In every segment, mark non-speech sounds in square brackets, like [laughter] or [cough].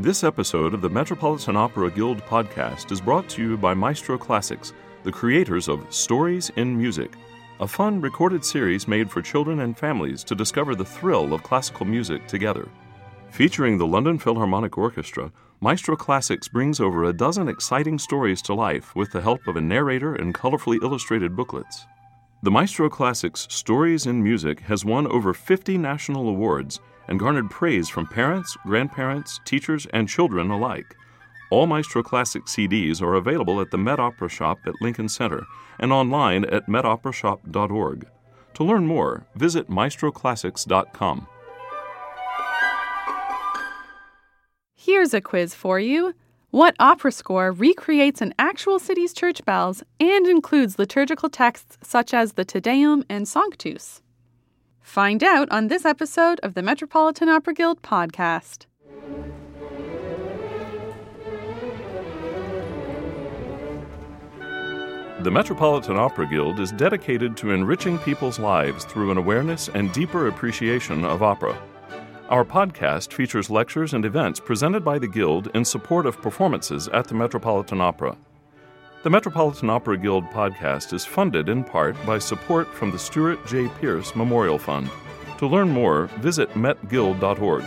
This episode of the Metropolitan Opera Guild podcast is brought to you by Maestro Classics, the creators of Stories in Music, a fun recorded series made for children and families to discover the thrill of classical music together. Featuring the London Philharmonic Orchestra, Maestro Classics brings over a dozen exciting stories to life with the help of a narrator and colorfully illustrated booklets. The Maestro Classics Stories in Music has won over 50 national awards and garnered praise from parents, grandparents, teachers, and children alike. All Maestro Classic CDs are available at the Met Opera Shop at Lincoln Center and online at metoperashop.org. To learn more, visit maestroclassics.com. Here's a quiz for you. What opera score recreates an actual city's church bells and includes liturgical texts such as the Te Deum and Sanctus? Find out on this episode of the Metropolitan Opera Guild podcast. The Metropolitan Opera Guild is dedicated to enriching people's lives through an awareness and deeper appreciation of opera. Our podcast features lectures and events presented by the Guild in support of performances at the Metropolitan Opera. The Metropolitan Opera Guild podcast is funded in part by support from the Stuart J. Pierce Memorial Fund. To learn more, visit metguild.org.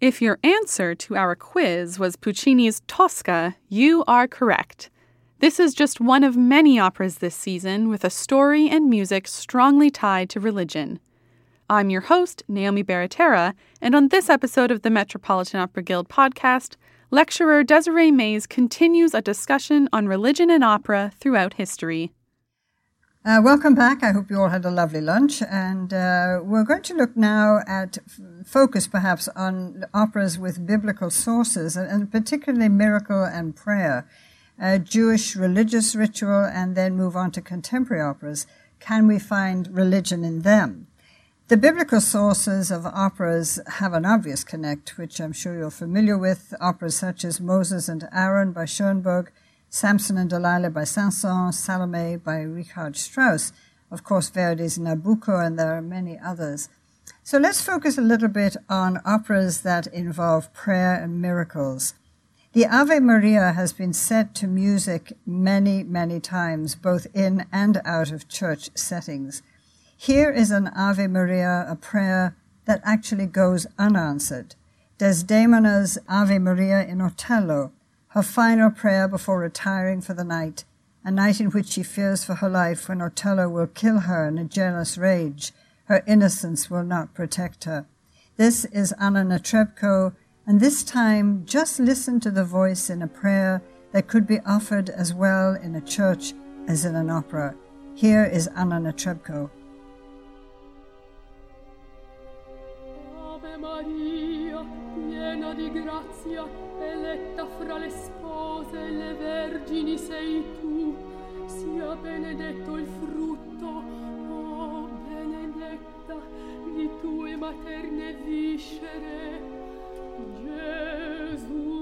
If your answer to our quiz was Puccini's Tosca, you are correct. This is just one of many operas this season with a story and music strongly tied to religion. I'm your host, Naomi Baratera, and on this episode of the Metropolitan Opera Guild podcast, lecturer Desiree Mays continues a discussion on religion and opera throughout history. Uh, welcome back. I hope you all had a lovely lunch. And uh, we're going to look now at f- focus perhaps on operas with biblical sources, and, and particularly miracle and prayer, uh, Jewish religious ritual, and then move on to contemporary operas. Can we find religion in them? The biblical sources of operas have an obvious connect, which I'm sure you're familiar with. Operas such as Moses and Aaron by Schoenberg, Samson and Delilah by Saint-Saëns, Salome by Richard Strauss, of course, Verdi's Nabucco, and there are many others. So let's focus a little bit on operas that involve prayer and miracles. The Ave Maria has been set to music many, many times, both in and out of church settings. Here is an Ave Maria, a prayer that actually goes unanswered. Desdemona's Ave Maria in Otello, her final prayer before retiring for the night, a night in which she fears for her life when Otello will kill her in a jealous rage. Her innocence will not protect her. This is Anna Netrebko, and this time just listen to the voice in a prayer that could be offered as well in a church as in an opera. Here is Anna Netrebko. Maria, piena di grazia, eletta fra le spose e le vergini sei tu. Sia benedetto il frutto, oh benedetta, di tue materne viscere, Gesù.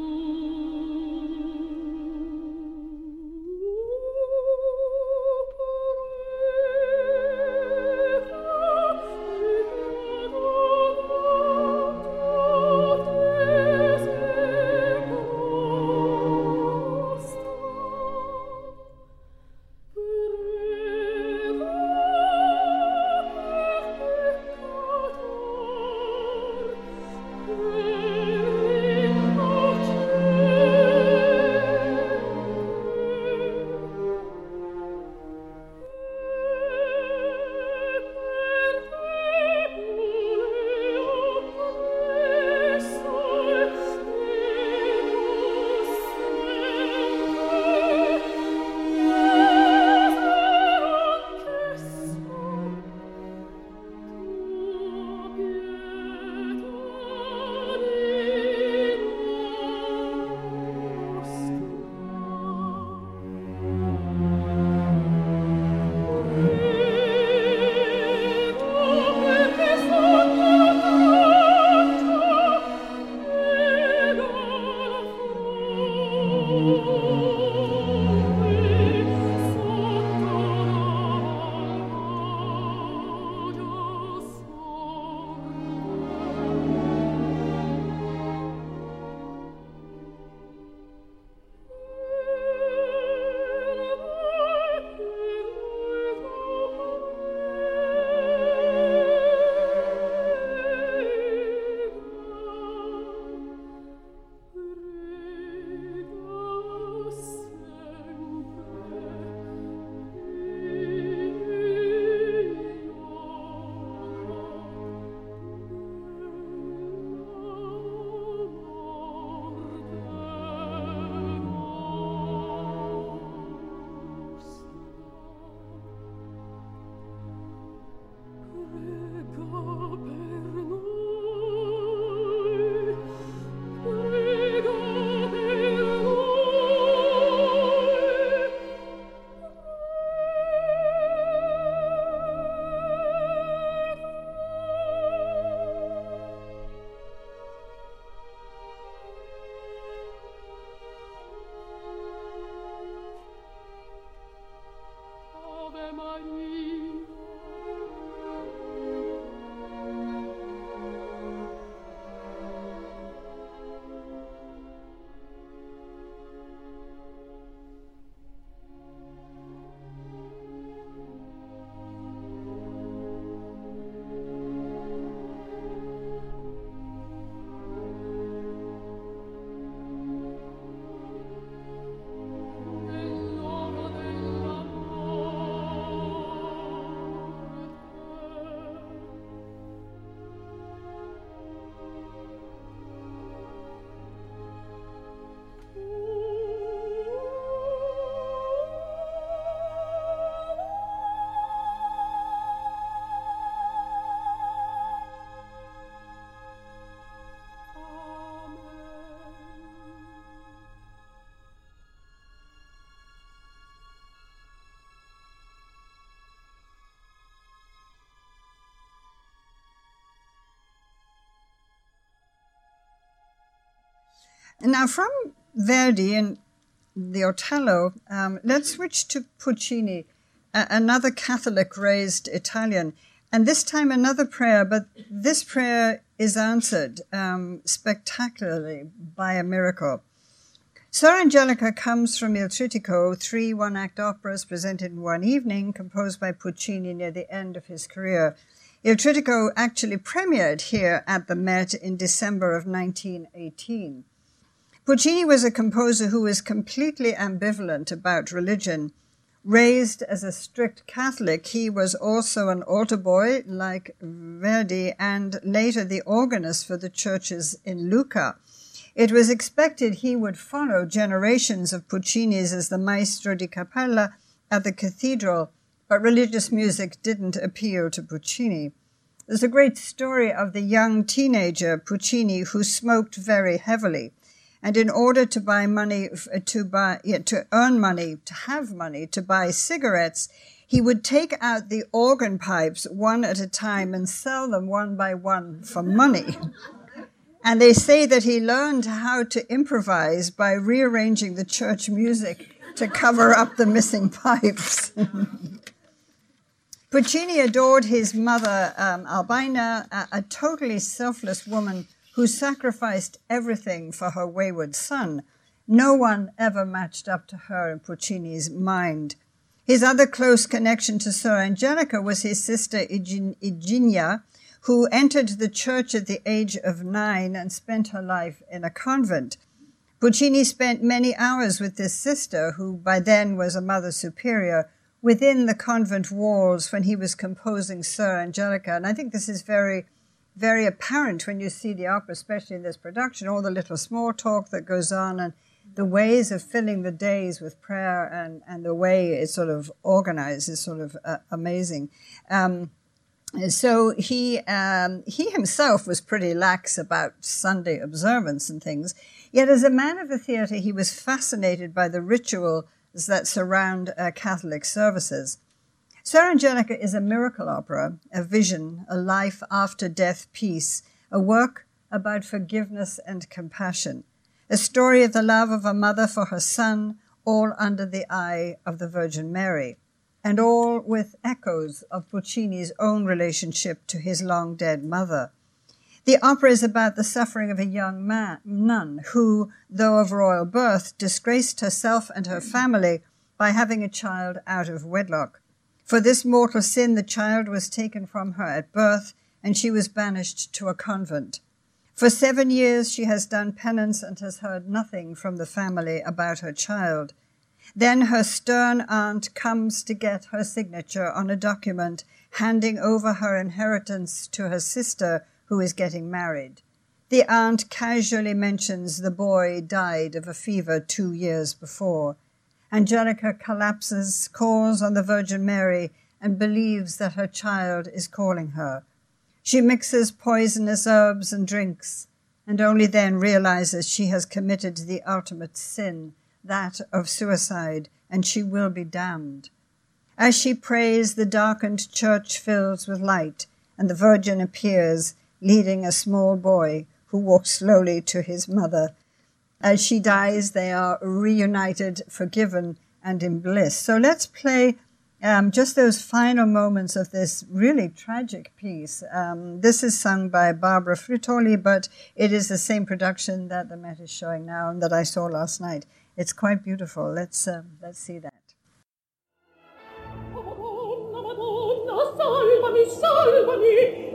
Now, from Verdi and the Otello, um, let's switch to Puccini, a- another Catholic raised Italian. And this time another prayer, but this prayer is answered um, spectacularly by a miracle. Suor Angelica comes from Il Trittico, three one act operas presented in one evening, composed by Puccini near the end of his career. Il Trittico actually premiered here at the Met in December of 1918. Puccini was a composer who was completely ambivalent about religion. Raised as a strict Catholic, he was also an altar boy like Verdi and later the organist for the churches in Lucca. It was expected he would follow generations of Puccini's as the maestro di cappella at the cathedral, but religious music didn't appeal to Puccini. There's a great story of the young teenager Puccini who smoked very heavily. And in order to buy money, to buy, to earn money, to have money to buy cigarettes, he would take out the organ pipes one at a time and sell them one by one for money. And they say that he learned how to improvise by rearranging the church music to cover up the missing pipes. [laughs] Puccini adored his mother, um, Albina, a, a totally selfless woman who sacrificed everything for her wayward son. No one ever matched up to her in Puccini's mind. His other close connection to Suor Angelica was his sister Iginia, who entered the church at the age of nine and spent her life in a convent. Puccini spent many hours with this sister, who by then was a mother superior, within the convent walls when he was composing Suor Angelica. And I think this is very, very apparent when you see the opera, especially in this production, all the little small talk that goes on and the ways of filling the days with prayer and, and the way it's sort of organized is sort of uh, amazing. Um, so he um, he himself was pretty lax about Sunday observance and things. Yet, as a man of the theatre, he was fascinated by the rituals that surround uh, Catholic services. Suor Angelica is a miracle opera, a vision, a life after death piece, a work about forgiveness and compassion, a story of the love of a mother for her son, all under the eye of the Virgin Mary and all with echoes of Puccini's own relationship to his long dead mother. The opera is about the suffering of a young man, nun who, though of royal birth, disgraced herself and her family by having a child out of wedlock. For this mortal sin, the child was taken from her at birth and she was banished to a convent. For seven years, she has done penance and has heard nothing from the family about her child. Then her stern aunt comes to get her signature on a document handing over her inheritance to her sister who is getting married. The aunt casually mentions the boy died of a fever two years before. Angelica collapses, calls on the Virgin Mary, and believes that her child is calling her. She mixes poisonous herbs and drinks, and only then realizes she has committed the ultimate sin that of suicide, and she will be damned. As she prays, the darkened church fills with light, and the Virgin appears, leading a small boy who walks slowly to his mother. As she dies, they are reunited, forgiven, and in bliss. So let's play um, just those final moments of this really tragic piece. Um, this is sung by Barbara Frittoli, but it is the same production that the Met is showing now and that I saw last night. It's quite beautiful. Let's um, let's see that. salvami,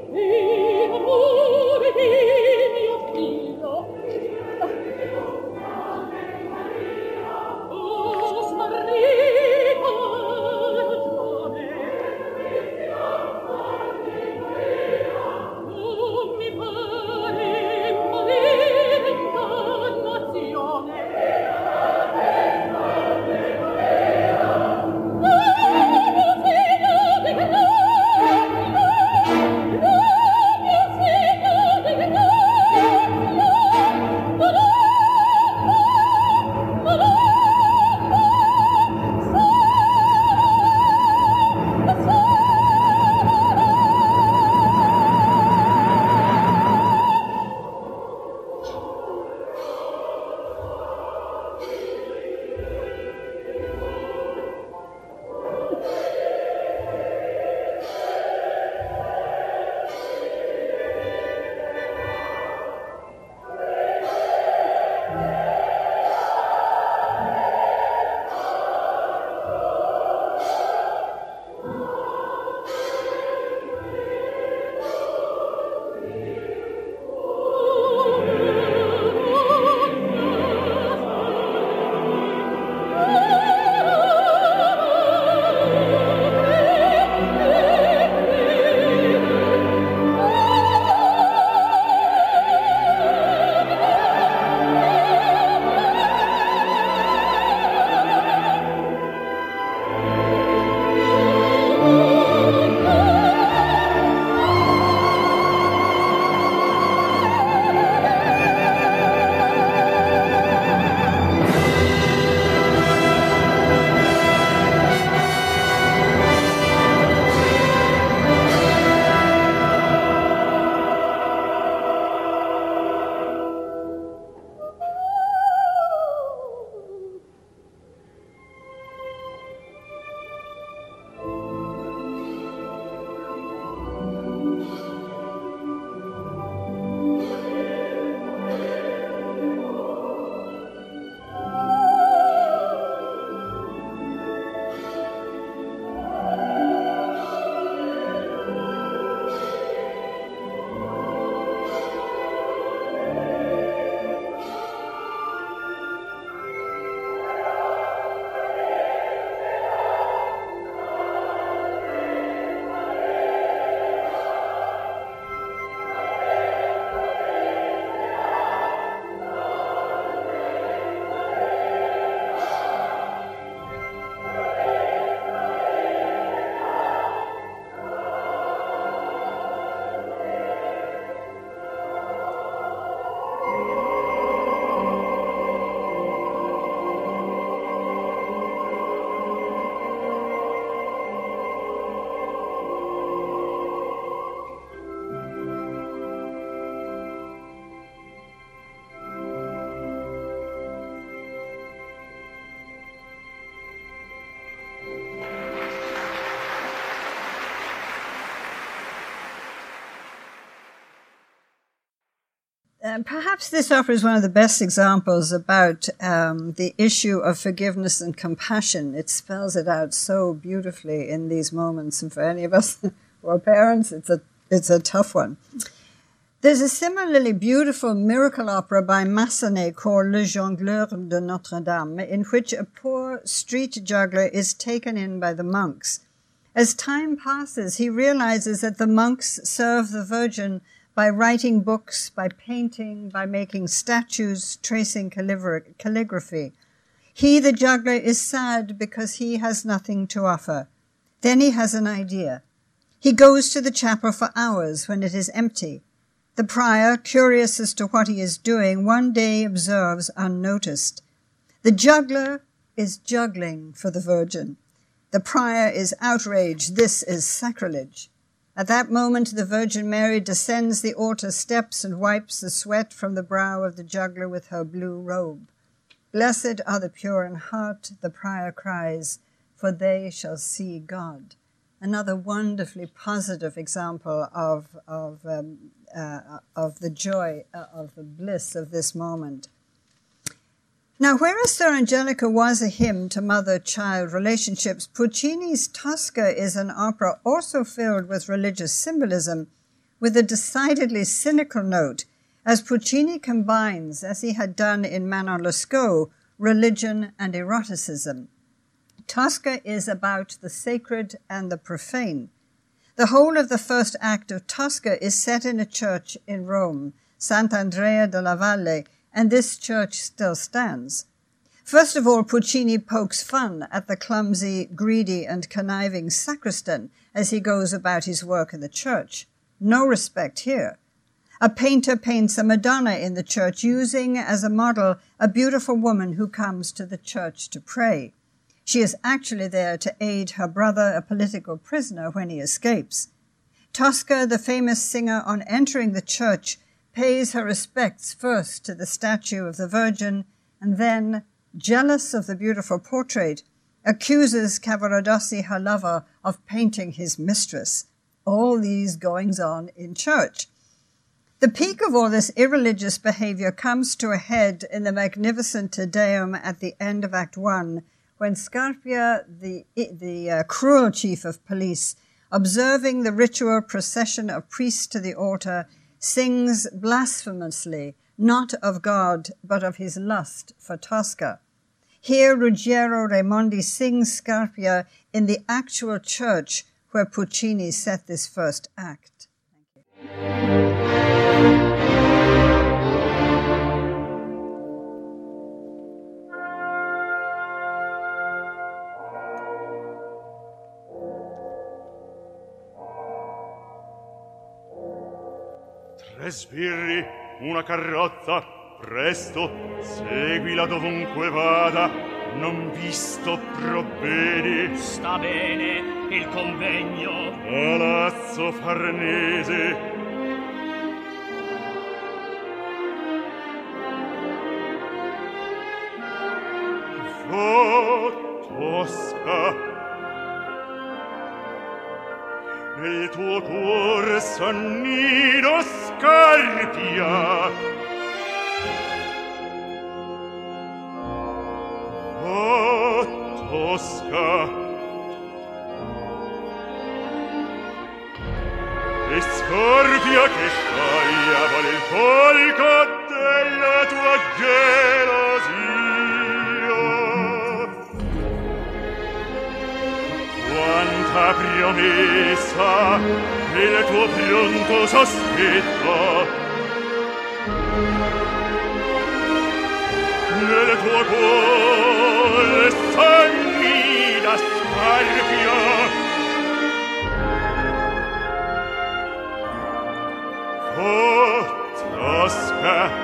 and perhaps this opera is one of the best examples about um, the issue of forgiveness and compassion. It spells it out so beautifully in these moments, and for any of us [laughs] who are parents, it's a it's a tough one. There's a similarly beautiful miracle opera by Massenet called Le Jongleur de Notre Dame, in which a poor street juggler is taken in by the monks. As time passes, he realizes that the monks serve the Virgin by writing books, by painting, by making statues, tracing calligraphy. He, the juggler, is sad because he has nothing to offer. Then he has an idea. He goes to the chapel for hours when it is empty. The prior, curious as to what he is doing, one day observes unnoticed. The juggler is juggling for the Virgin. The prior is outraged. This is sacrilege. At that moment, the Virgin Mary descends the altar steps and wipes the sweat from the brow of the juggler with her blue robe. Blessed are the pure in heart, the prior cries, for they shall see God. Another wonderfully positive example of, of um, uh, of the joy, uh, of the bliss of this moment. Now, whereas Angelica was a hymn to mother child relationships, Puccini's Tosca is an opera also filled with religious symbolism with a decidedly cynical note, as Puccini combines, as he had done in Manon Lescaut, religion and eroticism. Tosca is about the sacred and the profane. The whole of the first act of Tosca is set in a church in Rome, Sant'Andrea della Valle, and this church still stands. First of all, Puccini pokes fun at the clumsy, greedy, and conniving sacristan as he goes about his work in the church. No respect here. A painter paints a Madonna in the church using as a model a beautiful woman who comes to the church to pray. She is actually there to aid her brother, a political prisoner, when he escapes. Tosca, the famous singer, on entering the church, pays her respects first to the statue of the Virgin, and then, jealous of the beautiful portrait, accuses Cavaradossi, her lover, of painting his mistress. All these goings on in church. The peak of all this irreligious behavior comes to a head in the magnificent Te Deum at the end of Act One, when Scarpia, the, the uh, cruel chief of police, observing the ritual procession of priests to the altar, sings blasphemously, not of God, but of his lust for Tosca. Here, Ruggero Raimondi sings Scarpia in the actual church where Puccini set this first act. Sbirri una carrozza. Presto seguila dovunque vada. Non visto provvedi sta bene il convegno. Palazzo farnese. Vo tosca il tuo cuor sonnino scarpia. Oh tosca. E scorpia che scaglia vale il folco della tua gelosia santa promessa il tuo pronto sospetto nel tuo cuore sogni da scarpio oh Tosca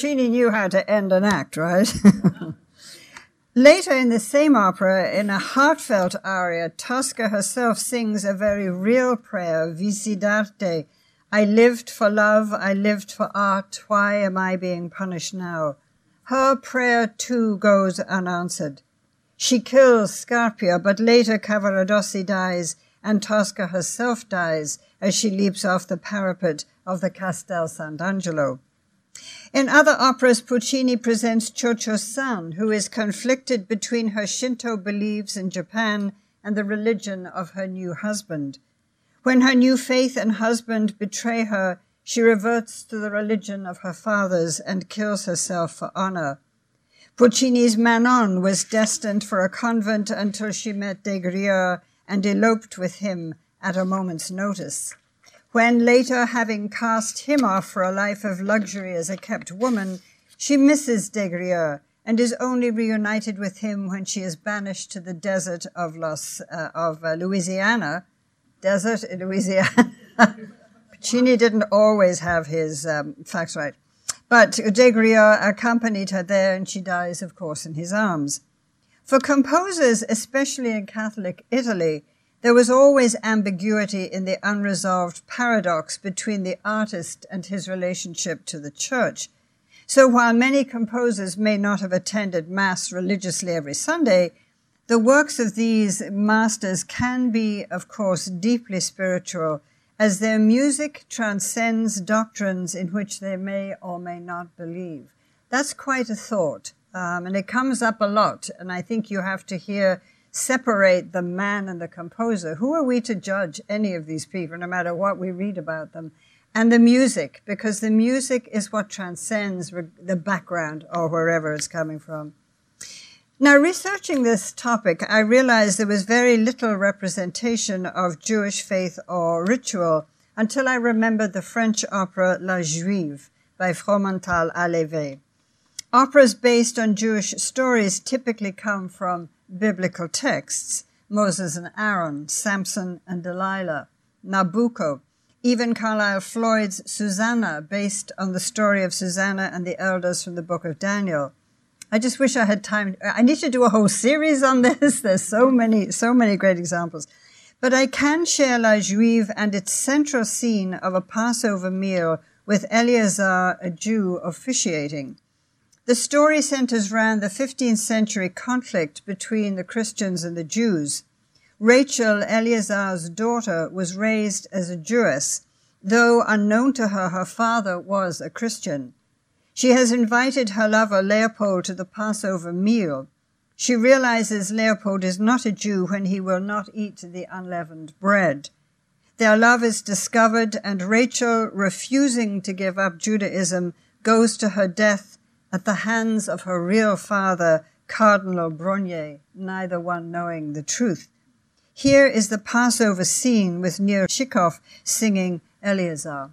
Puccini knew how to end an act, right? [laughs] Later in the same opera, in a heartfelt aria, Tosca herself sings a very real prayer, Vissi d'arte. I lived for love, I lived for art, why am I being punished now? Her prayer too goes unanswered. She kills Scarpia, but later Cavaradossi dies, and Tosca herself dies as she leaps off the parapet of the Castel Sant'Angelo. In other operas, Puccini presents Cho-Cho-San, who is conflicted between her Shinto beliefs in Japan and the religion of her new husband. When her new faith and husband betray her, she reverts to the religion of her fathers and kills herself for honor. Puccini's Manon was destined for a convent until she met Des Grieux and eloped with him at a moment's notice. When later, having cast him off for a life of luxury as a kept woman, she misses Des Grieux and is only reunited with him when she is banished to the desert of Los uh, of uh, Louisiana, desert in Louisiana. [laughs] Puccini didn't always have his um, facts right, but Des Grieux accompanied her there, and she dies, of course, in his arms. For composers, especially in Catholic Italy, there was always ambiguity in the unresolved paradox between the artist and his relationship to the church. So while many composers may not have attended Mass religiously every Sunday, the works of these masters can be, of course, deeply spiritual, as their music transcends doctrines in which they may or may not believe. That's quite a thought, um, and it comes up a lot, and I think you have to hear separate the man and the composer. Who are we to judge any of these people, no matter what we read about them? And the music, because the music is what transcends the background or wherever it's coming from. Now, researching this topic, I realized there was very little representation of Jewish faith or ritual until I remembered the French opera La Juive by Fromental Halévy. Operas based on Jewish stories typically come from biblical texts Moses and Aaron, Samson and Delilah, Nabucco, even Carlisle Floyd's Susanna, based on the story of Susanna and the elders from the book of Daniel. I just wish I had time. I need to do a whole series on [laughs] this. There's so many, so many great examples. But I can share La Juive and its central scene of a Passover meal with Eleazar, a Jew, officiating. The story centers around the 15th century conflict between the Christians and the Jews. Rachel, Eleazar's daughter, was raised as a Jewess, though unknown to her, her father was a Christian. She has invited her lover Leopold to the Passover meal. She realizes Leopold is not a Jew when he will not eat the unleavened bread. Their love is discovered, and Rachel, refusing to give up Judaism, goes to her death at the hands of her real father, Cardinal Brognier, neither one knowing the truth. Here is the Passover scene with Neil Shicoff singing Eleazar.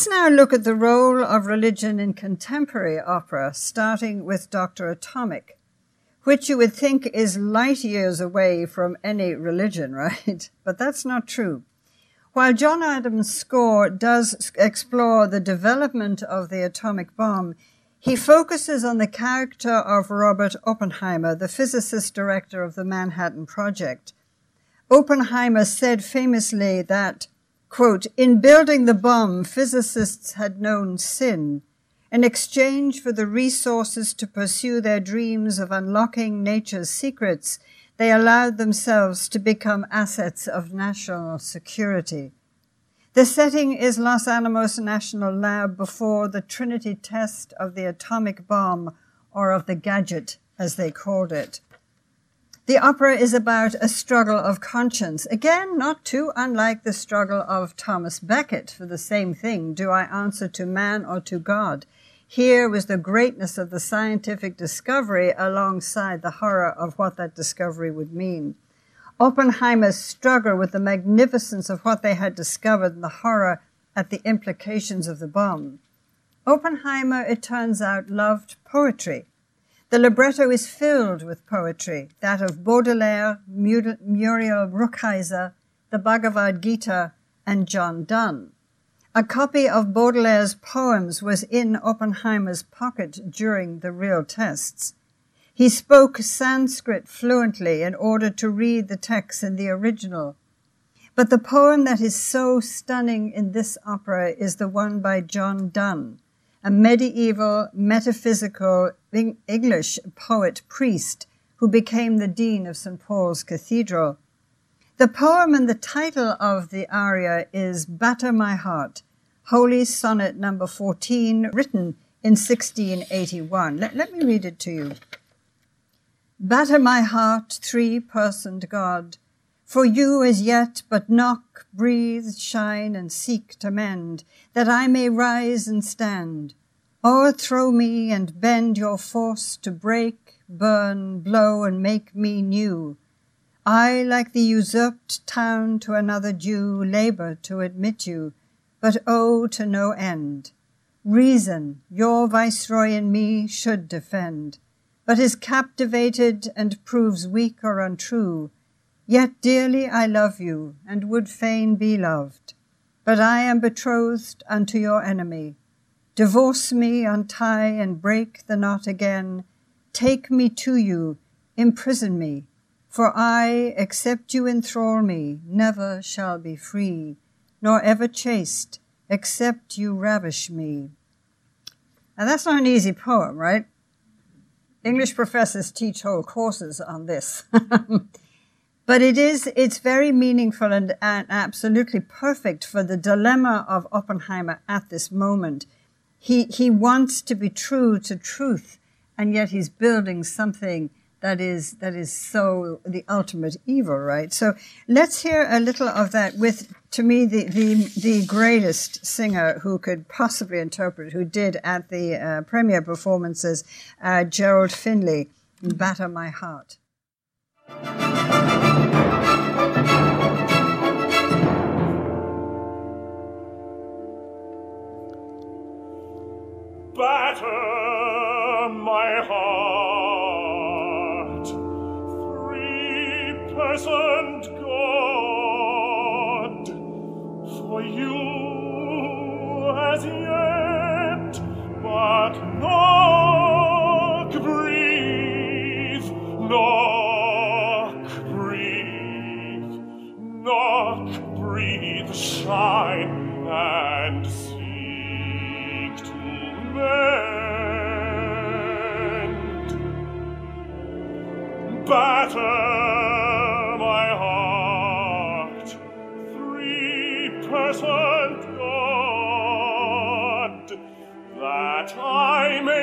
Let's now look at the role of religion in contemporary opera, starting with Dr. Atomic, which you would think is light years away from any religion, [laughs] right? But that's not true. While John Adams' score does explore the development of the atomic bomb, he focuses on the character of Robert Oppenheimer, the physicist director of the Manhattan Project. Oppenheimer said famously that quote, in building the bomb, physicists had known sin. In exchange for the resources to pursue their dreams of unlocking nature's secrets, they allowed themselves to become assets of national security. The setting is Los Alamos National Lab before the Trinity test of the atomic bomb, or of the gadget, as they called it. The opera is about a struggle of conscience. Again, not too unlike the struggle of Thomas Becket for the same thing. Do I answer to man or to God? Here was the greatness of the scientific discovery alongside the horror of what that discovery would mean. Oppenheimer's struggle with the magnificence of what they had discovered and the horror at the implications of the bomb. Oppenheimer, it turns out, loved poetry. The libretto is filled with poetry, that of Baudelaire, Muriel Rukeyser, the Bhagavad Gita, and John Donne. A copy of Baudelaire's poems was in Oppenheimer's pocket during the real tests. He spoke Sanskrit fluently in order to read the text in the original. But the poem that is so stunning in this opera is the one by John Donne, a medieval, metaphysical English poet priest who became the dean of St. Paul's Cathedral. The poem and the title of the aria is Batter My Heart, Holy Sonnet number 14, written in 1681. Let, let me read it to you. Batter my heart, three personed God, for you as yet but knock, breathe, shine, and seek to mend, that I may rise and stand. O'erthrow me and bend your force to break, burn, blow, and make me new. I, like the usurped town to another Jew, labor to admit you, but oh, to no end. Reason, your viceroy in me should defend, but is captivated and proves weak or untrue. Yet dearly I love you, and would fain be loved. But I am betrothed unto your enemy. Divorce me, untie, and break the knot again. Take me to you, imprison me, for I, except you enthrall me, never shall be free, nor ever chaste, except you ravish me. Now that's not an easy poem, right? English professors teach whole courses on this. [laughs] but it is, it's very meaningful and, and absolutely perfect for the dilemma of Oppenheimer at this moment. He, he wants to be true to truth, and yet he's building something that is that is so the ultimate evil, right? So let's hear a little of that with to me the the, the greatest singer who could possibly interpret, who did at the uh, premiere performances, uh, Gerald Finley, "Batter My Heart." Batter my heart, three-personed God, for you as yet, but and seek to mend. Batter my heart, three-personed God, that I may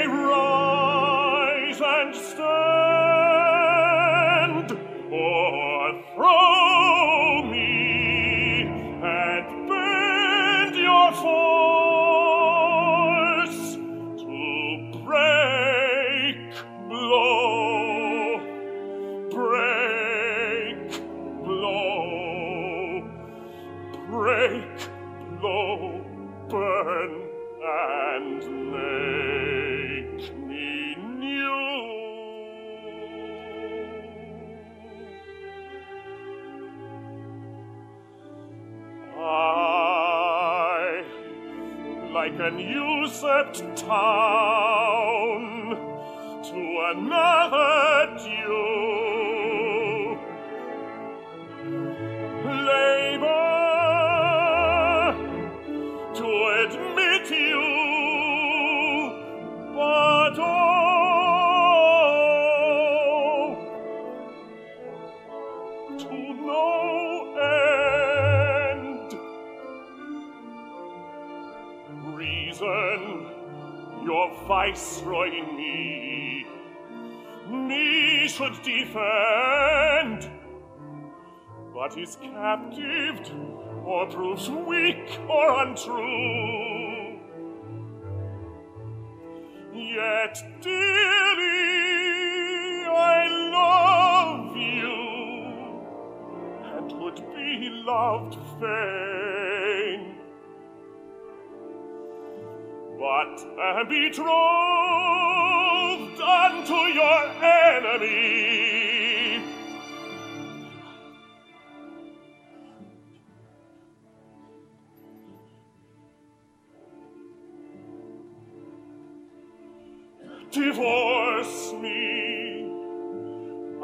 Divorce me,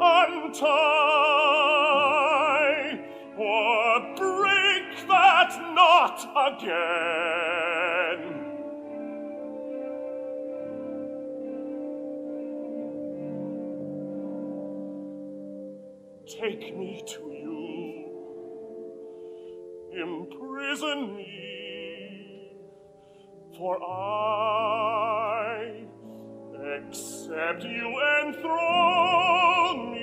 untie, or break that knot again. Take me to you, imprison me, for I, except you enthrall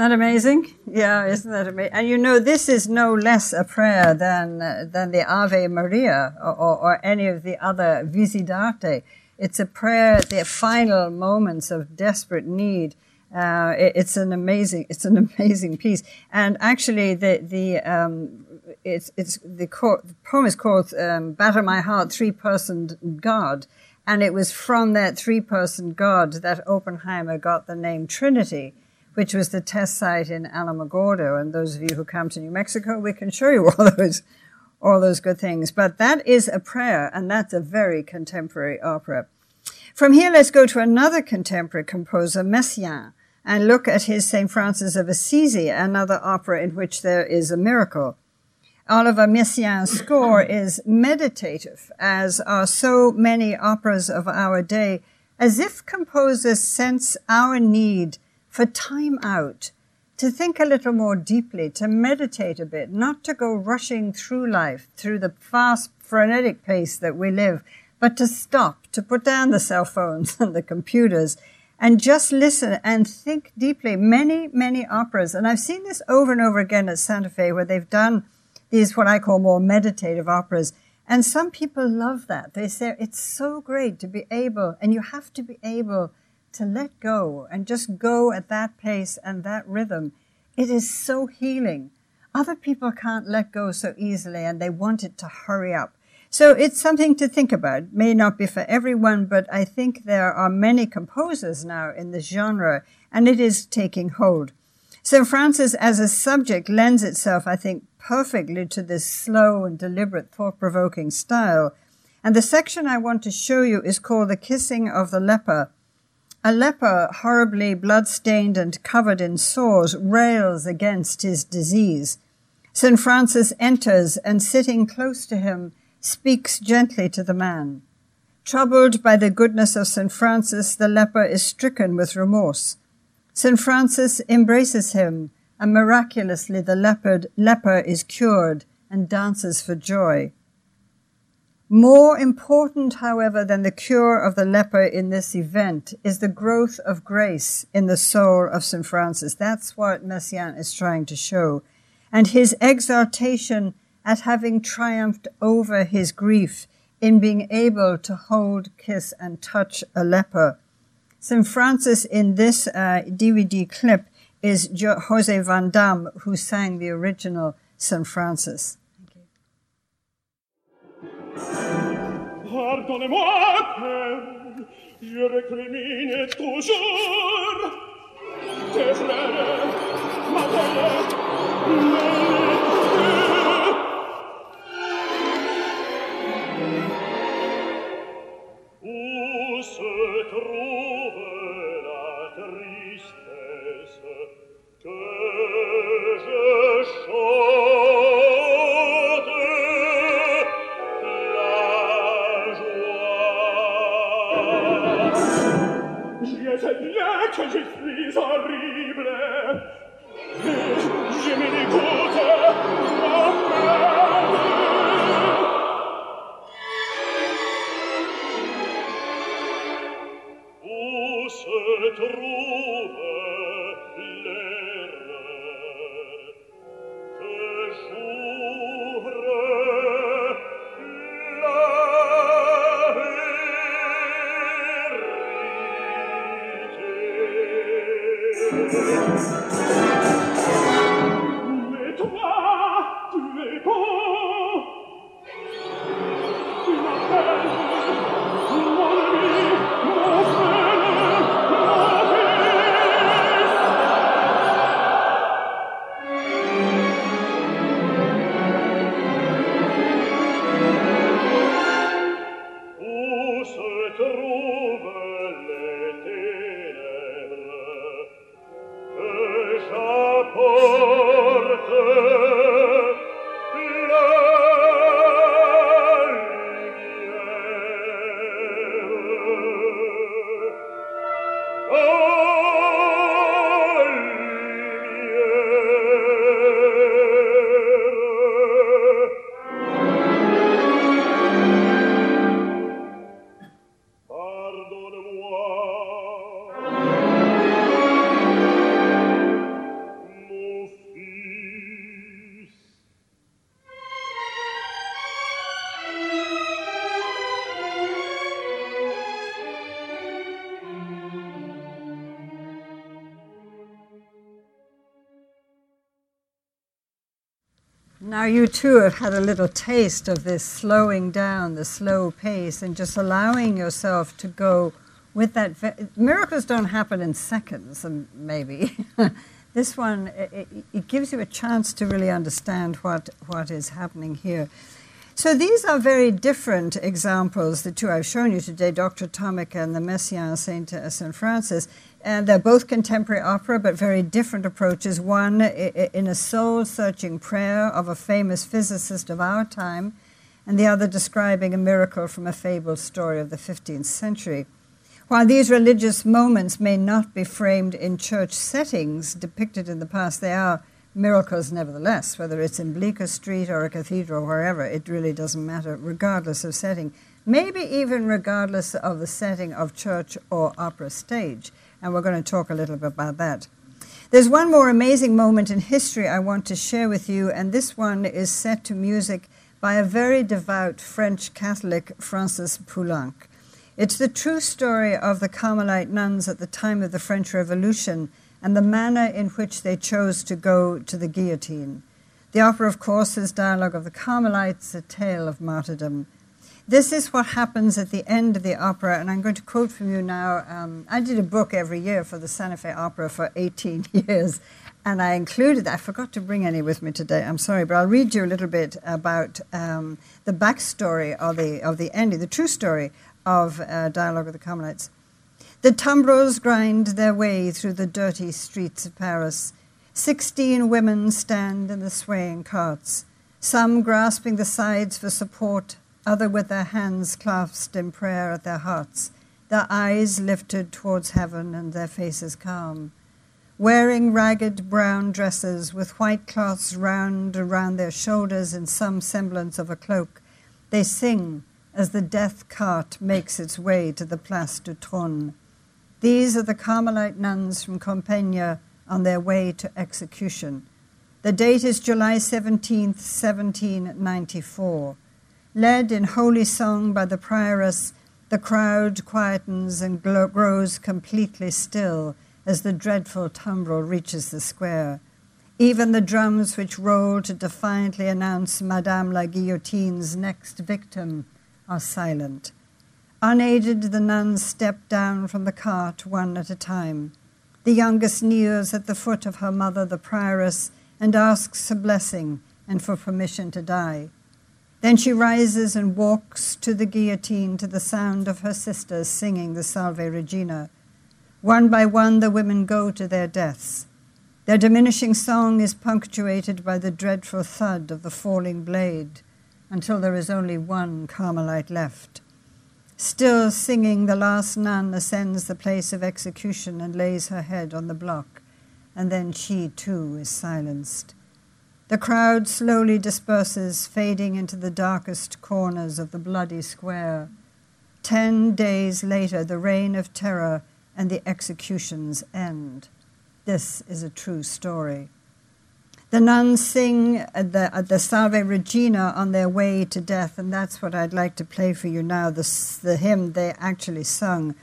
that amazing? Yeah, isn't that amazing? And you know, this is no less a prayer than than the Ave Maria or, or, or any of the other Vissi d'arte. It's a prayer at the final moments of desperate need. Uh, it- it's an amazing, it's an amazing piece. And actually, the the um, it's it's the, the poem is called um, "Batter My Heart, Three Personed God," and it was from that three person God that Oppenheimer got the name Trinity which was the test site in Alamogordo. And those of you who come to New Mexico, we can show you [laughs] all those, all those good things. But that is a prayer, and that's a very contemporary opera. From here, let's go to another contemporary composer, Messiaen, and look at his St. Francis of Assisi, another opera in which there is a miracle. Oliver Messiaen's score [coughs] is meditative, as are so many operas of our day, as if composers sense our need for time out, to think a little more deeply, to meditate a bit, not to go rushing through life, through the fast, frenetic pace that we live, but to stop, to put down the cell phones [laughs] and the computers and just listen and think deeply. Many, many operas, and I've seen this over and over again at Santa Fe where they've done these, what I call more meditative operas. And some people love that. They say it's so great to be able, and you have to be able to let go and just go at that pace and that rhythm. It is so healing. Other people can't let go so easily and they want it to hurry up. So it's something to think about. It may not be for everyone, but I think there are many composers now in this genre and it is taking hold. St. Francis as a subject lends itself, I think, perfectly to this slow and deliberate, thought-provoking style. And the section I want to show you is called The Kissing of the Leper. A leper, horribly blood-stained and covered in sores, rails against his disease. St. Francis enters and sitting close to him, speaks gently to the man. Troubled by the goodness of St. Francis, the leper is stricken with remorse. St. Francis embraces him, and miraculously the leopard, leper is cured and dances for joy. More important, however, than the cure of the leper in this event is the growth of grace in the soul of St. Francis. That's what Messiaen is trying to show. And his exaltation at having triumphed over his grief in being able to hold, kiss, and touch a leper. St. Francis in this uh, DVD clip is jo- Jose Van Dam, who sang the original St. Francis. pardonnez-moi, père. je récrimine toujours tes frères, ma terre, you too have had a little taste of this slowing down, the slow pace, and just allowing yourself to go with that. Ve- miracles don't happen in seconds, um, maybe. [laughs] this one, it, it- it gives you a chance to really understand what, what is happening here. So these are very different examples, the two I've shown you today, Doctor Atomic and the Messiaen Saint, St. Francis. And they're both contemporary opera, but very different approaches. One in a soul searching prayer of a famous physicist of our time, and the other describing a miracle from a fabled story of the 15th century. While these religious moments may not be framed in church settings depicted in the past, they are miracles nevertheless, whether it's in Bleecker Street or a cathedral, wherever, it really doesn't matter, regardless of setting. Maybe even regardless of the setting of church or opera stage. And we're going to talk a little bit about that. There's one more amazing moment in history I want to share with you, and this one is set to music by a very devout French Catholic, Francis Poulenc. It's the true story of the Carmelite nuns at the time of the French Revolution and the manner in which they chose to go to the guillotine. The opera, of course, is Dialogue of the Carmelites, a tale of martyrdom. This is what happens at the end of the opera, and I'm going to quote from you now. Um, I did a book every year for the Santa Fe Opera for [laughs] 18 years, and I included, I forgot to bring any with me today, I'm sorry, but I'll read you a little bit about um, the backstory of the, of the ending, the true story of uh, Dialogue of the Carmelites. The tumbrils grind their way through the dirty streets of Paris. Sixteen women stand in the swaying carts, some grasping the sides for support, other with their hands clasped in prayer at their hearts, their eyes lifted towards heaven and their faces calm. Wearing ragged brown dresses with white cloths round around their shoulders in some semblance of a cloak, they sing as the death cart makes its way to the Place du Trône. These are the Carmelite nuns from Compiègne on their way to execution. The date is July 17, 1794. Led in holy song by the prioress, the crowd quietens and grows completely still as the dreadful tumbrel reaches the square. Even the drums which roll to defiantly announce Madame la Guillotine's next victim are silent. Unaided, the nuns step down from the cart one at a time. The youngest kneels at the foot of her mother, the prioress, and asks a blessing and for permission to die. Then she rises and walks to the guillotine to the sound of her sisters singing the Salve Regina. One by one, the women go to their deaths. Their diminishing song is punctuated by the dreadful thud of the falling blade until there is only one Carmelite left. Still singing, the last nun ascends the place of execution and lays her head on the block, and then she too is silenced. The crowd slowly disperses, fading into the darkest corners of the bloody square. Ten days later, the reign of terror and the executions end. This is a true story. The nuns sing the, the Salve Regina on their way to death, and that's what I'd like to play for you now the, the hymn they actually sung.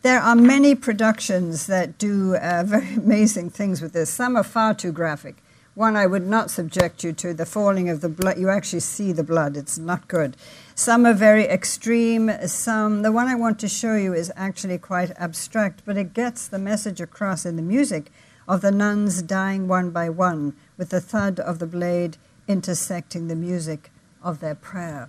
There are many productions that do uh, [laughs] very amazing things with this. Some are far too graphic. One I would not subject you to the falling of the blood. You actually see the blood, it's not good. Some are very extreme. Some, the one I want to show you is actually quite abstract, but it gets the message across in the music of the nuns dying one by one with the thud of the blade intersecting the music of their prayer.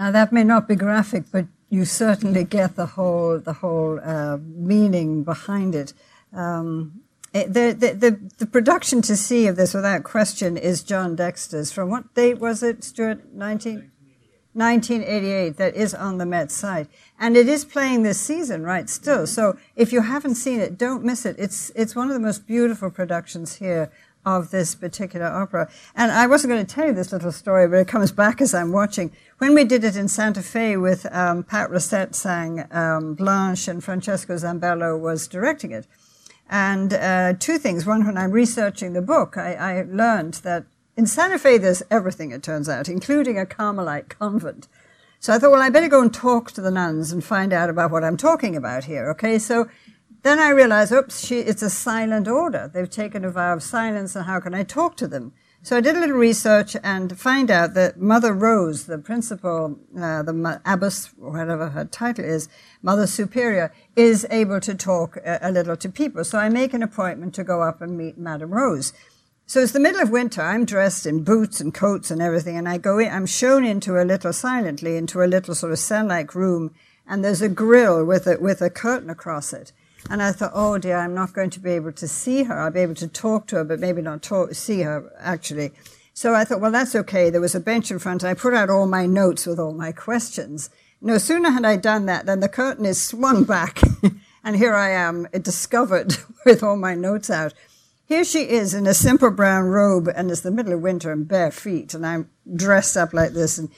Now that may not be graphic, but you certainly get the whole the whole uh, meaning behind it. Um, it the, the, the, the, production to see of this, without question, is John Dexter's. From what date was it, Stuart? 19, 1988. That is on the Met site. And it is playing this season, right, still. So if you haven't seen it, don't miss it. It's, it's one of the most beautiful productions here of this particular opera. And I wasn't going to tell you this little story, but it comes back as I'm watching. When we did it in Santa Fe with um, Pat Racette sang um, Blanche and Francesca Zambello was directing it. And uh, two things. One, when I'm researching the book, I, I learned that in Santa Fe there's everything, it turns out, including a Carmelite convent. So I thought, well, I better go and talk to the nuns and find out about what I'm talking about here. Okay, so then I realized, oops, she, it's a silent order. They've taken a vow of silence, and how can I talk to them? So I did a little research and find out that Mother Rose, the principal, uh, the abbess, whatever her title is, Mother Superior, is able to talk a, a, little to people. So I make an appointment to go up and meet Madame Rose. So it's the middle of winter. I'm dressed in boots and coats and everything, and I go in. I'm shown into a little silently into a little sort of cell-like room, and there's a grill with a with a curtain across it. And I thought, oh dear, I'm not going to be able to see her. I'll be able to talk to her, but maybe not talk, see her actually. So I thought, well, that's okay. There was a bench in front. I put out all my notes with all my questions. No sooner had I done that than the curtain is swung [laughs] back, and here I am, discovered [laughs] with all my notes out. Here she is in a simple brown robe, and it's the middle of winter and bare feet, and I'm dressed up like this. And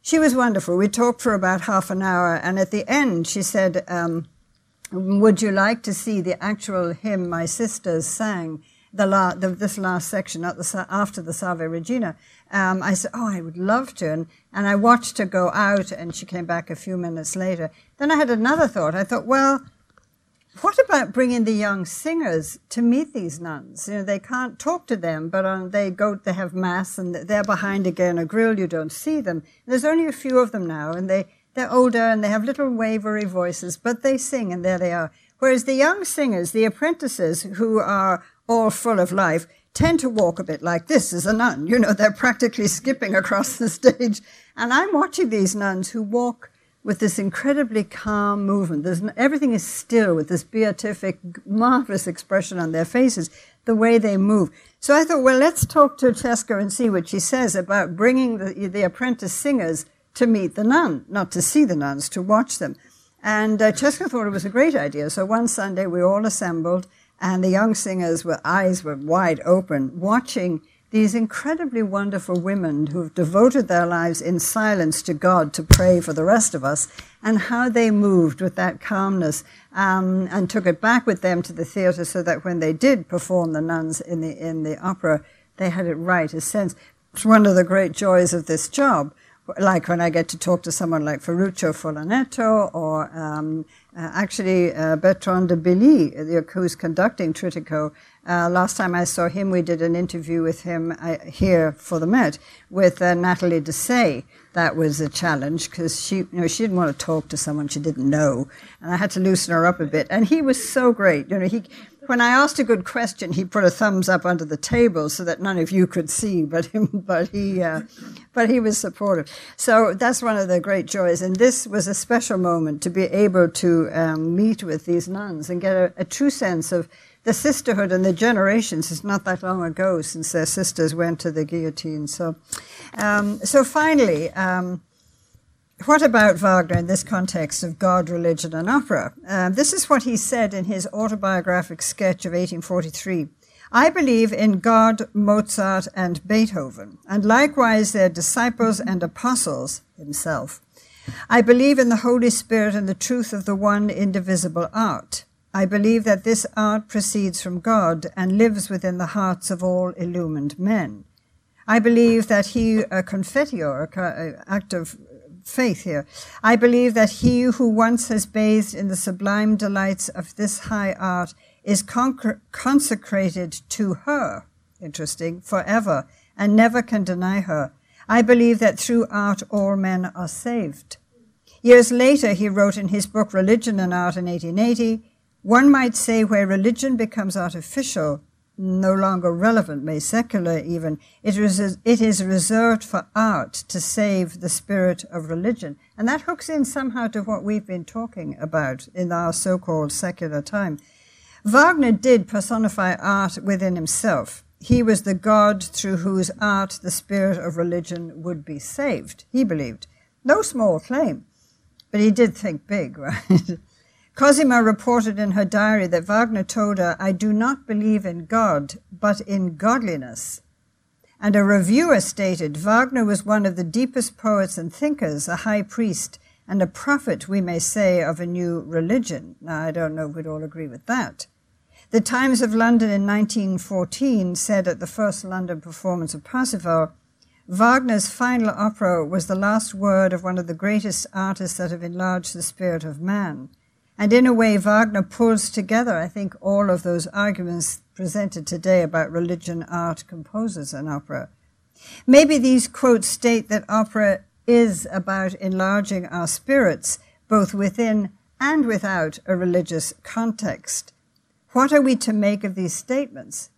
she was wonderful. We talked for about half an hour, and at the end, she said, um, would you like to see the actual hymn my sisters sang? The, la- the this last section the, after the Salve Regina. Um, I said, "Oh, I would love to," and, and I watched her go out, and she came back a few minutes later. Then I had another thought. I thought, well, what about bringing the young singers to meet these nuns? You know, they can't talk to them, but um, they go, they have mass, and they're behind again a grill. You don't see them. There's only a few of them now, and they they're older and they have little wavery voices, but they sing and there they are. Whereas the young singers, the apprentices who are all full of life, tend to walk a bit like this as a nun. You know, they're practically skipping across the stage. And I'm watching these nuns who walk with this incredibly calm movement. There's, everything is still with this beatific, marvelous expression on their faces, the way they move. So I thought, well, let's talk to Cesca and see what she says about bringing the, the apprentice singers to meet the nun, not to see the nuns, to watch them. And uh, thought it was a great idea. So one Sunday we all assembled, and the young singers with eyes were wide open, watching these incredibly wonderful women who've devoted their lives in silence to God to pray for the rest of us, and how they moved with that calmness um, and took it back with them to the theatre so that when they did perform the nuns in the in the opera, they had it right. A sense. It's one of the great joys of this job like when I get to talk to someone like Ferruccio Furlanetto or um, uh, actually uh, Bertrand de Billy, who's conducting Trittico. Uh, last time I saw him, we did an interview with him uh, here for the Met with uh, Nathalie Dessay. That was a challenge because she, you know, she didn't want to talk to someone she didn't know, and I had to loosen her up a bit. And he was so great. You know, he when I asked a good question, he put a thumbs up under the table so that none of you could see, but him, [laughs] but he, uh, but he was supportive. So that's one of the great joys, and this was a special moment to be able to um, meet with these nuns and get a, a, true sense of the sisterhood and the generations. It's not that long ago since their sisters went to the guillotine. So, um, so finally. Um, what about Wagner in this context of God, religion, and opera? Uh, this is what he said in his autobiographic sketch of 1843. I believe in God, Mozart, and Beethoven, and likewise their disciples and apostles himself. I believe in the Holy Spirit and the truth of the one indivisible art. I believe that this art proceeds from God and lives within the hearts of all illumined men. I believe that he, a confiteor, an act of faith here. I believe that he who once has bathed in the sublime delights of this high art is consecrated to her, interesting, forever, and never can deny her. I believe that through art all men are saved. Years later, he wrote in his book Religion and Art in 1880 one might say where religion becomes artificial, no longer relevant, may secular even, it is, it is reserved for art to save the spirit of religion. And that hooks in somehow to what we've been talking about in our so called secular time. Wagner did personify art within himself. He was the God through whose art the spirit of religion would be saved, he believed. No small claim, but he did think big, [laughs] right? Cosima reported in her diary that Wagner told her, I do not believe in God, but in godliness. And a reviewer stated, Wagner was one of the deepest poets and thinkers, a high priest, and a prophet, we may say, of a new religion. Now, I don't know if we'd all agree with that. The Times of London in 1914 said at the first London performance of Parsifal, Wagner's final opera was the last word of one of the greatest artists that have enlarged the spirit of man. And in a way, Wagner pulls together, I think, all of those arguments presented today about religion, art, composers, and opera. Maybe these quotes state that opera is about enlarging our spirits, both within and without a religious context. What are we to make of these statements?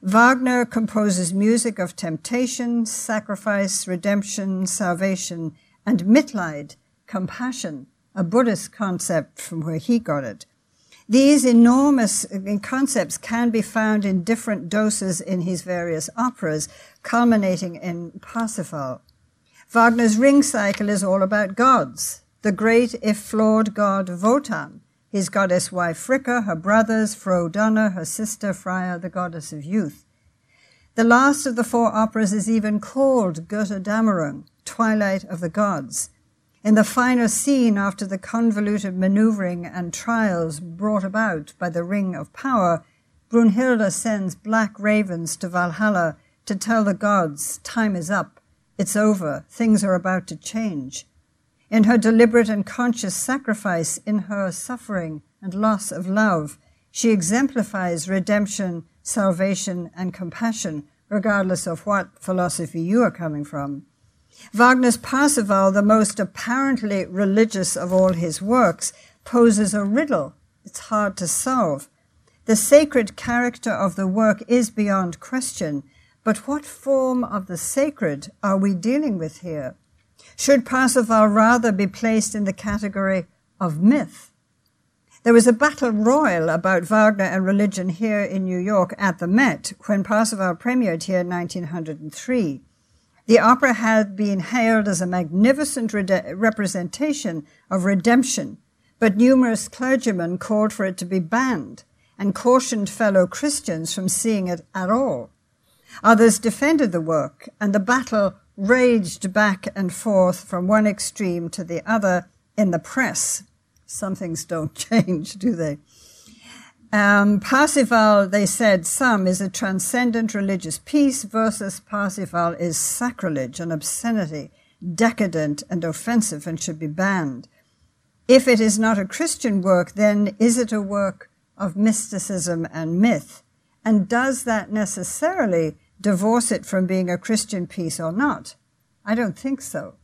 Wagner composes music of temptation, sacrifice, redemption, salvation, and Mitleid, compassion, a Buddhist concept from where he got it. These enormous concepts can be found in different doses in his various operas, culminating in Parsifal. Wagner's ring cycle is all about gods. The great, if flawed god Wotan, his goddess wife Fricka, her brothers, Froh Donner, her sister Freya, the goddess of youth. The last of the four operas is even called Götterdämmerung, Twilight of the Gods. In the final scene, after the convoluted maneuvering and trials brought about by the Ring of Power, Brunhilde sends black ravens to Valhalla to tell the gods, time is up, it's over, things are about to change. In her deliberate and conscious sacrifice, in her suffering and loss of love, she exemplifies redemption, salvation, and compassion, regardless of what philosophy you are coming from. Wagner's Parsifal, the most apparently religious of all his works, poses a riddle. It's hard to solve. The sacred character of the work is beyond question, but what form of the sacred are we dealing with here? Should Parsifal rather be placed in the category of myth? There was a battle royal about Wagner and religion here in New York at the Met when Parsifal premiered here in 1903. The opera had been hailed as a magnificent rede- representation of redemption, but numerous clergymen called for it to be banned and cautioned fellow Christians from seeing it at all. Others defended the work, and the battle raged back and forth from one extreme to the other in the press. Some things don't [laughs] change, do they? Um, Parsifal, they said, some is a transcendent religious piece versus Parsifal is sacrilege and obscenity, decadent and offensive and should be banned. If it is not a Christian work, then is it a work of mysticism and myth? And does that necessarily divorce it from being a Christian piece or not? I don't think so.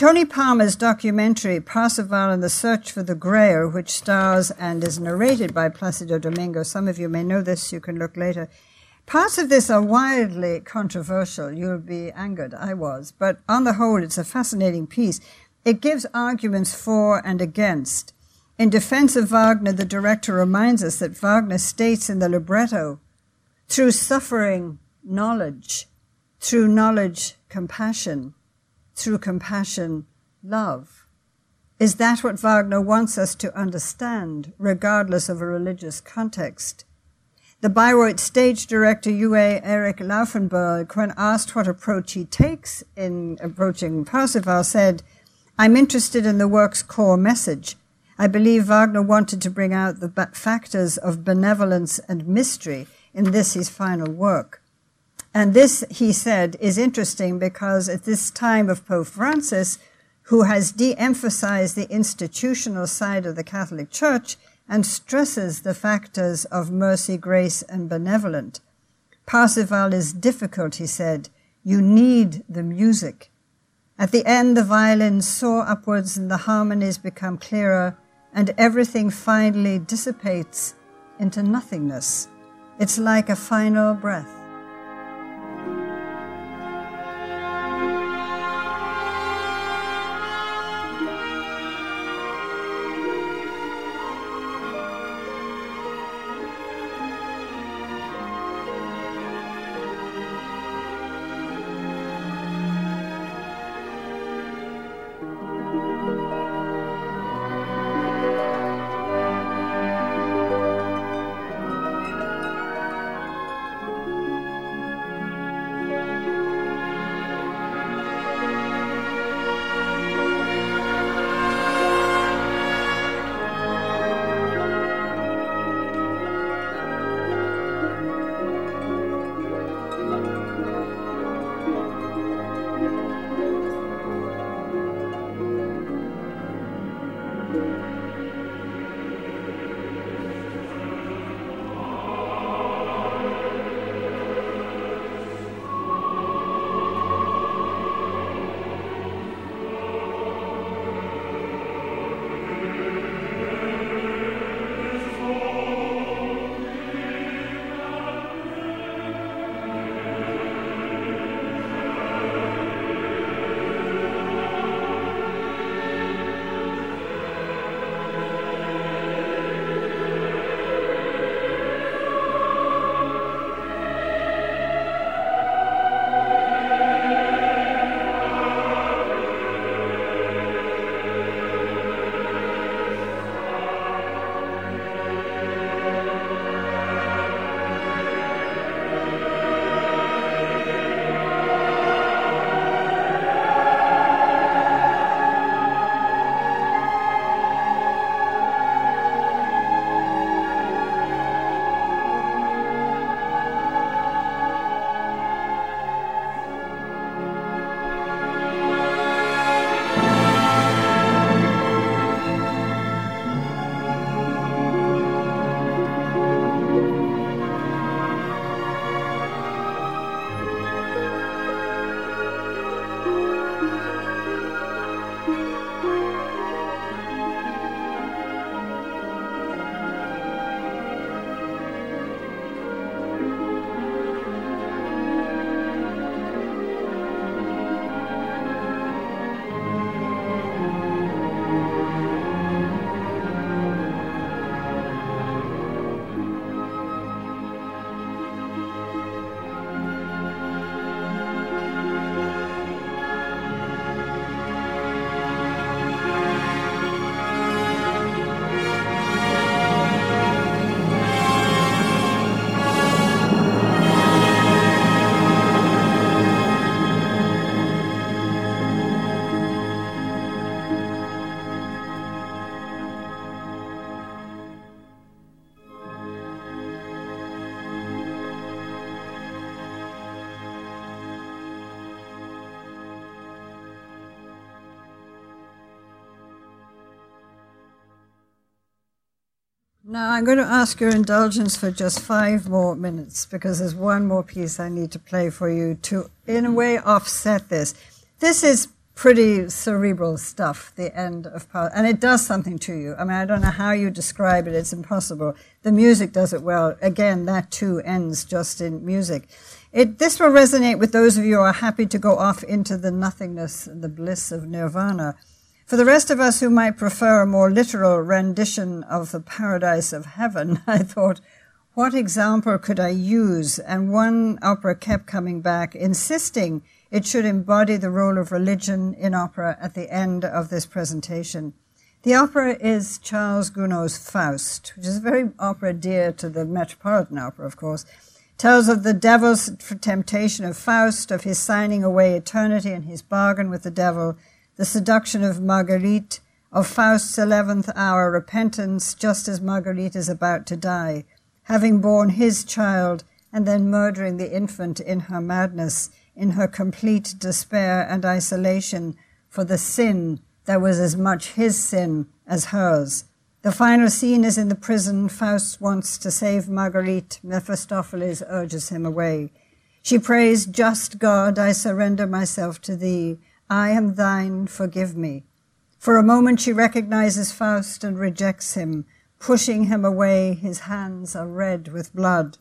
Tony Palmer's documentary, Parsifal and the Search for the Grail, which stars and is narrated by Placido Domingo, some of you may know this, you can look later. Parts of this are wildly controversial. You'll be angered. I was. But on the whole, it's a fascinating piece. It gives arguments for and against. In defense of Wagner, the director reminds us that Wagner states in the libretto, through suffering, knowledge, through knowledge, compassion, through compassion, love. Is that what Wagner wants us to understand, regardless of a religious context? The Bayreuth stage director Uwe Eric Laufenberg, when asked what approach he takes in approaching Parsifal, said, I'm interested in the work's core message. I believe Wagner wanted to bring out the factors of benevolence and mystery in this his final work. And this, he said, is interesting because at this time of Pope Francis, who has de emphasized the institutional side of the Catholic Church and stresses the factors of mercy, grace, and benevolent. Parsifal is difficult, he said. You need the music. At the end, the violins soar upwards and the harmonies become clearer, and everything finally dissipates into nothingness. It's like a final breath. I'm going to ask your indulgence for just five more minutes because there's one more piece I need to play for you to, in a way, offset this. This is pretty cerebral stuff, the end of power, and it does something to you. I mean, I don't know how you describe it, it's impossible. The music does it well. Again, that too ends just in music. It, this will resonate with those of you who are happy to go off into the nothingness and the bliss of nirvana. For the rest of us who might prefer a more literal rendition of the paradise of heaven, [laughs] I thought, what example could I use? And one opera kept coming back, insisting it should embody the role of religion in opera at the end of this presentation. The opera is Charles Gounod's Faust, which is a very opera dear to the Metropolitan Opera, of course. It Tells of the devil's temptation of Faust, of his signing away eternity and his bargain with the devil, the seduction of Marguerite, of Faust's eleventh hour repentance just as Marguerite is about to die, having borne his child and then murdering the infant in her madness, in her complete despair and isolation for the sin that was as much his sin as hers. The final scene is in the prison. Faust wants to save Marguerite. Mephistopheles urges him away. She prays, Just God, I surrender myself to thee. I am thine, forgive me. For a moment she recognizes Faust and rejects him, pushing him away. His hands are red with blood.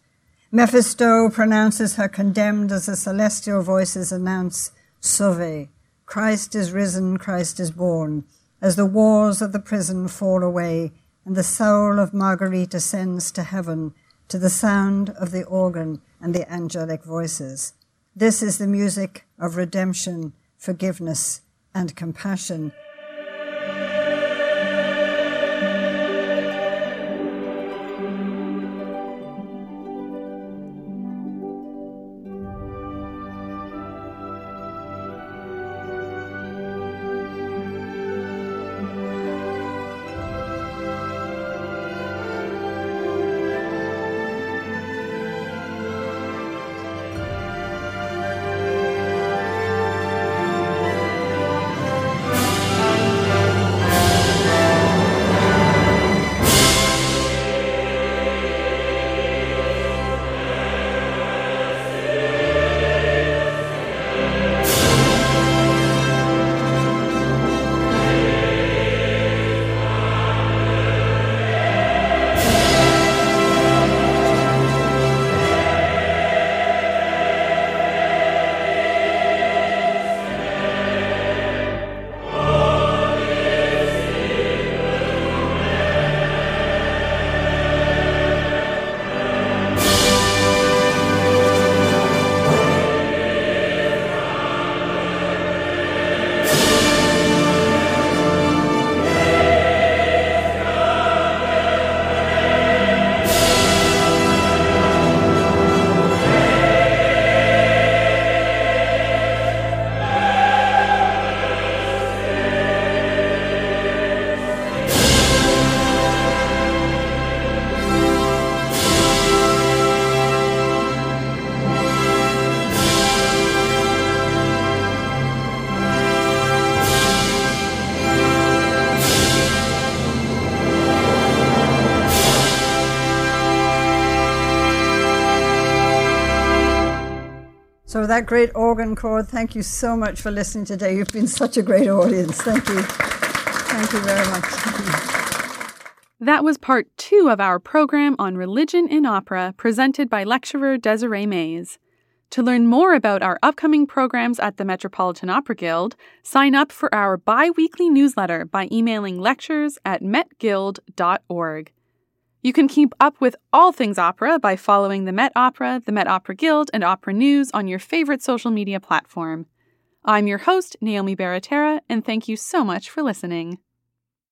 Mephisto pronounces her condemned as the celestial voices announce, Sauvée. Christ is risen, Christ is born. As the walls of the prison fall away, and the soul of Marguerite ascends to heaven to the sound of the organ and the angelic voices. This is the music of redemption, forgiveness, and compassion. That great organ chord, thank you so much for listening today. You've been such a great audience. Thank you. Thank you very much. That was part two of our program on religion in opera, presented by lecturer Desiree Mays. To learn more about our upcoming programs at the Metropolitan Opera Guild, sign up for our bi weekly newsletter by emailing lectures at metguild.org. You can keep up with all things opera by following the Met Opera, the Met Opera Guild, and Opera News on your favorite social media platform. I'm your host, Naomi Baratera, and thank you so much for listening.